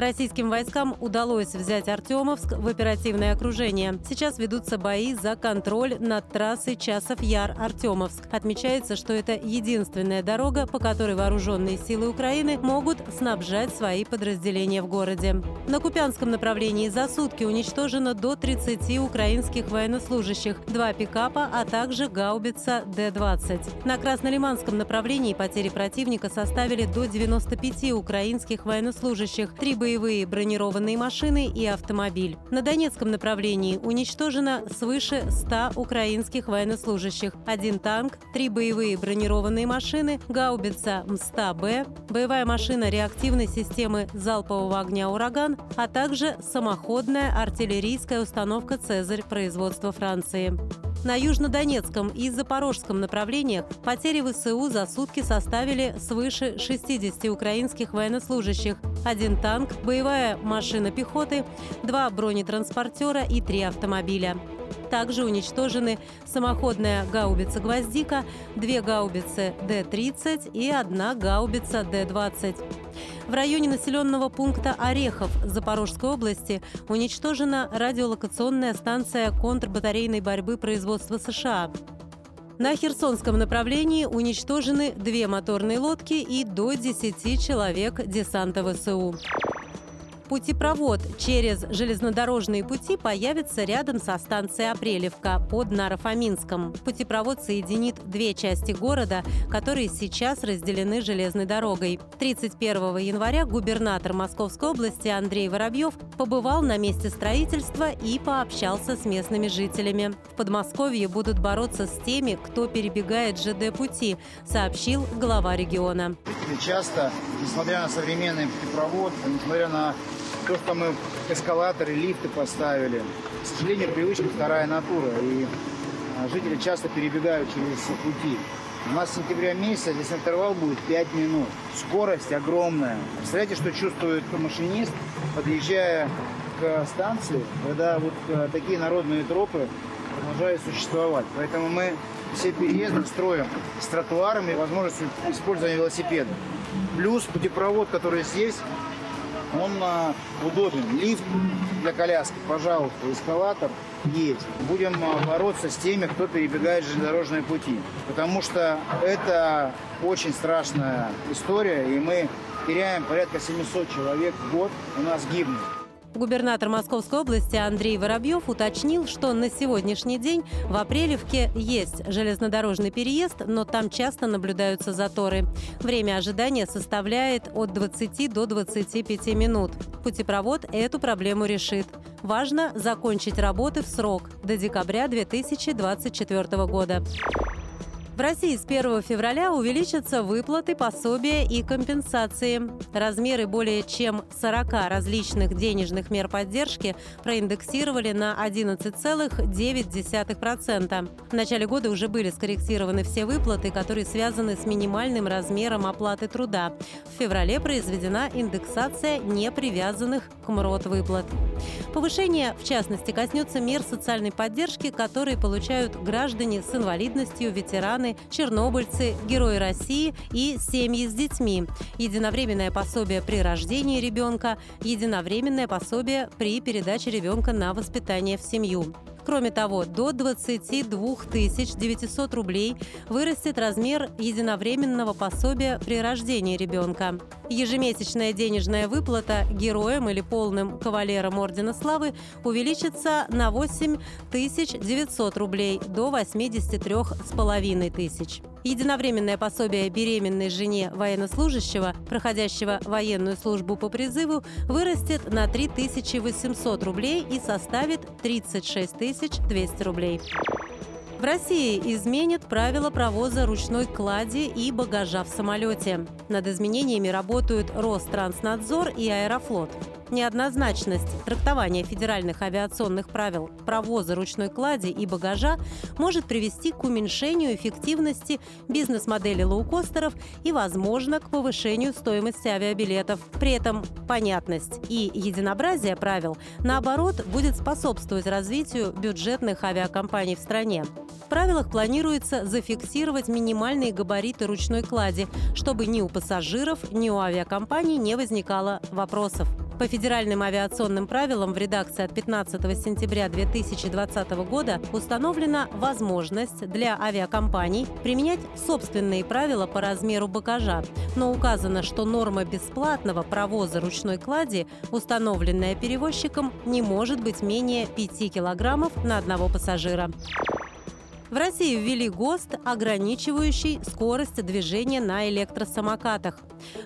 Российским войскам удалось взять Артемовск в оперативное окружение. Сейчас ведутся бои за контроль над трассой Часов-Яр-Артемовск. Отмечается, что это единственная дорога, по которой вооруженные силы Украины могут снабжать свои подразделения в городе. На Купянском направлении за сутки уничтожено до 30 украинских военнослужащих, два пикапа, а также гаубица Д-20. На Краснолиманском Лиманском направлении потери противника составили до 95 украинских военнослужащих, три боевые бронированные машины и автомобиль. На Донецком направлении уничтожено свыше 100 украинских военнослужащих, один танк, три боевые бронированные машины, гаубица МСТА-Б, боевая машина реактивной системы залпового огня «Ураган», а также самоходная артиллерийская установка «Цезарь» производства Франции. На Южнодонецком и Запорожском направлениях потери ВСУ за сутки составили свыше 60 украинских военнослужащих, один танк, боевая машина пехоты, два бронетранспортера и три автомобиля. Также уничтожены самоходная гаубица «Гвоздика», две гаубицы Д-30 и одна гаубица Д-20. В районе населенного пункта Орехов Запорожской области уничтожена радиолокационная станция контрбатарейной борьбы производства США. На Херсонском направлении уничтожены две моторные лодки и до 10 человек десанта ВСУ. Путепровод через железнодорожные пути появится рядом со станцией Апрелевка под Нарофоминском. Путепровод соединит две части города, которые сейчас разделены железной дорогой. 31 января губернатор Московской области Андрей Воробьев побывал на месте строительства и пообщался с местными жителями. В Подмосковье будут бороться с теми, кто перебегает ЖД-пути, сообщил глава региона. Часто, несмотря на современный путепровод, несмотря на то, что мы эскалаторы, лифты поставили. К сожалению, привычка вторая натура, и а, жители часто перебегают через пути. У нас с сентября месяца здесь интервал будет 5 минут. Скорость огромная. Представляете, что чувствует машинист, подъезжая к станции, когда вот а, такие народные тропы продолжают существовать. Поэтому мы все переезды строим с тротуарами и возможностью использования велосипеда. Плюс путепровод, который здесь, он а, удобен. Лифт для коляски, пожалуйста, эскалатор есть. Будем а, бороться с теми, кто перебегает железнодорожные пути. Потому что это очень страшная история, и мы теряем порядка 700 человек в год, у нас гибнут. Губернатор Московской области Андрей Воробьев уточнил, что на сегодняшний день в Апрелевке есть железнодорожный переезд, но там часто наблюдаются заторы. Время ожидания составляет от 20 до 25 минут. Путепровод эту проблему решит. Важно закончить работы в срок до декабря 2024 года. В России с 1 февраля увеличатся выплаты, пособия и компенсации. Размеры более чем 40 различных денежных мер поддержки проиндексировали на 11,9%. В начале года уже были скорректированы все выплаты, которые связаны с минимальным размером оплаты труда. В феврале произведена индексация не привязанных к МРОТ выплат. Повышение, в частности, коснется мер социальной поддержки, которые получают граждане с инвалидностью, ветераны, чернобыльцы, герои России и семьи с детьми, единовременное пособие при рождении ребенка, единовременное пособие при передаче ребенка на воспитание в семью. Кроме того, до 22 900 рублей вырастет размер единовременного пособия при рождении ребенка. Ежемесячная денежная выплата героям или полным кавалерам Ордена Славы увеличится на 8 900 рублей до 83 с половиной тысяч. Единовременное пособие беременной жене военнослужащего, проходящего военную службу по призыву, вырастет на 3800 рублей и составит 36 200 рублей. В России изменят правила провоза ручной клади и багажа в самолете. Над изменениями работают Ространснадзор и Аэрофлот. Неоднозначность трактования федеральных авиационных правил провоза ручной клади и багажа может привести к уменьшению эффективности бизнес-модели лоукостеров и, возможно, к повышению стоимости авиабилетов. При этом понятность и единообразие правил, наоборот, будет способствовать развитию бюджетных авиакомпаний в стране. В правилах планируется зафиксировать минимальные габариты ручной клади, чтобы ни у пассажиров, ни у авиакомпаний не возникало вопросов. По федеральным авиационным правилам в редакции от 15 сентября 2020 года установлена возможность для авиакомпаний применять собственные правила по размеру багажа, но указано, что норма бесплатного провоза ручной клади, установленная перевозчиком, не может быть менее 5 килограммов на одного пассажира. В России ввели ГОСТ, ограничивающий скорость движения на электросамокатах.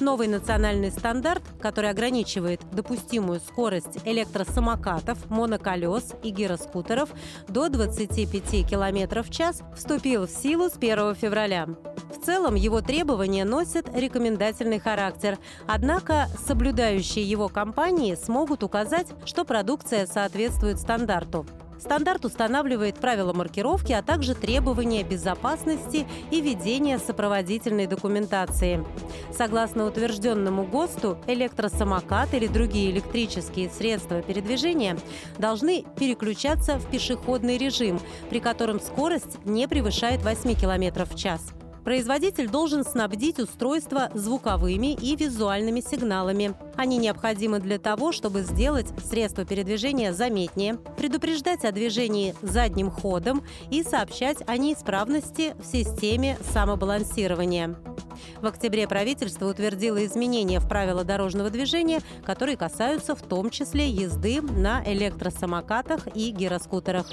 Новый национальный стандарт, который ограничивает допустимую скорость электросамокатов, моноколес и гироскутеров до 25 км в час, вступил в силу с 1 февраля. В целом его требования носят рекомендательный характер, однако соблюдающие его компании смогут указать, что продукция соответствует стандарту. Стандарт устанавливает правила маркировки, а также требования безопасности и ведения сопроводительной документации. Согласно утвержденному ГОСТу, электросамокат или другие электрические средства передвижения должны переключаться в пешеходный режим, при котором скорость не превышает 8 км в час. Производитель должен снабдить устройство звуковыми и визуальными сигналами. Они необходимы для того, чтобы сделать средство передвижения заметнее, предупреждать о движении задним ходом и сообщать о неисправности в системе самобалансирования. В октябре правительство утвердило изменения в правила дорожного движения, которые касаются в том числе езды на электросамокатах и гироскутерах.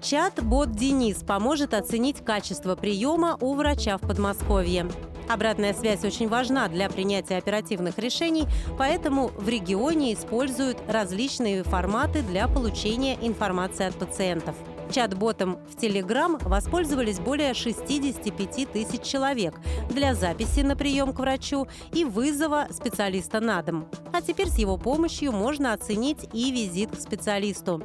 Чат-бот «Денис» поможет оценить качество приема у врача в Подмосковье. Обратная связь очень важна для принятия оперативных решений, поэтому в регионе используют различные форматы для получения информации от пациентов – Чат-ботом в Telegram воспользовались более 65 тысяч человек для записи на прием к врачу и вызова специалиста на дом. А теперь с его помощью можно оценить и визит к специалисту.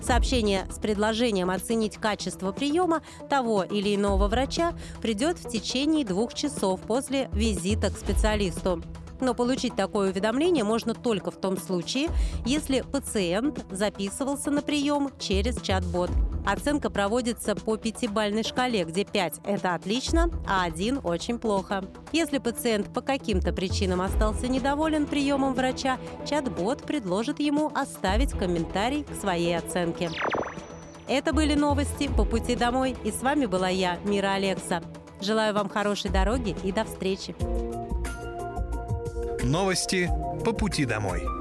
Сообщение с предложением оценить качество приема того или иного врача придет в течение двух часов после визита к специалисту. Но получить такое уведомление можно только в том случае, если пациент записывался на прием через чат-бот. Оценка проводится по пятибальной шкале, где 5 – это отлично, а 1 – очень плохо. Если пациент по каким-то причинам остался недоволен приемом врача, чат-бот предложит ему оставить комментарий к своей оценке. Это были новости по пути домой, и с вами была я, Мира Алекса. Желаю вам хорошей дороги и до встречи. Новости по пути домой.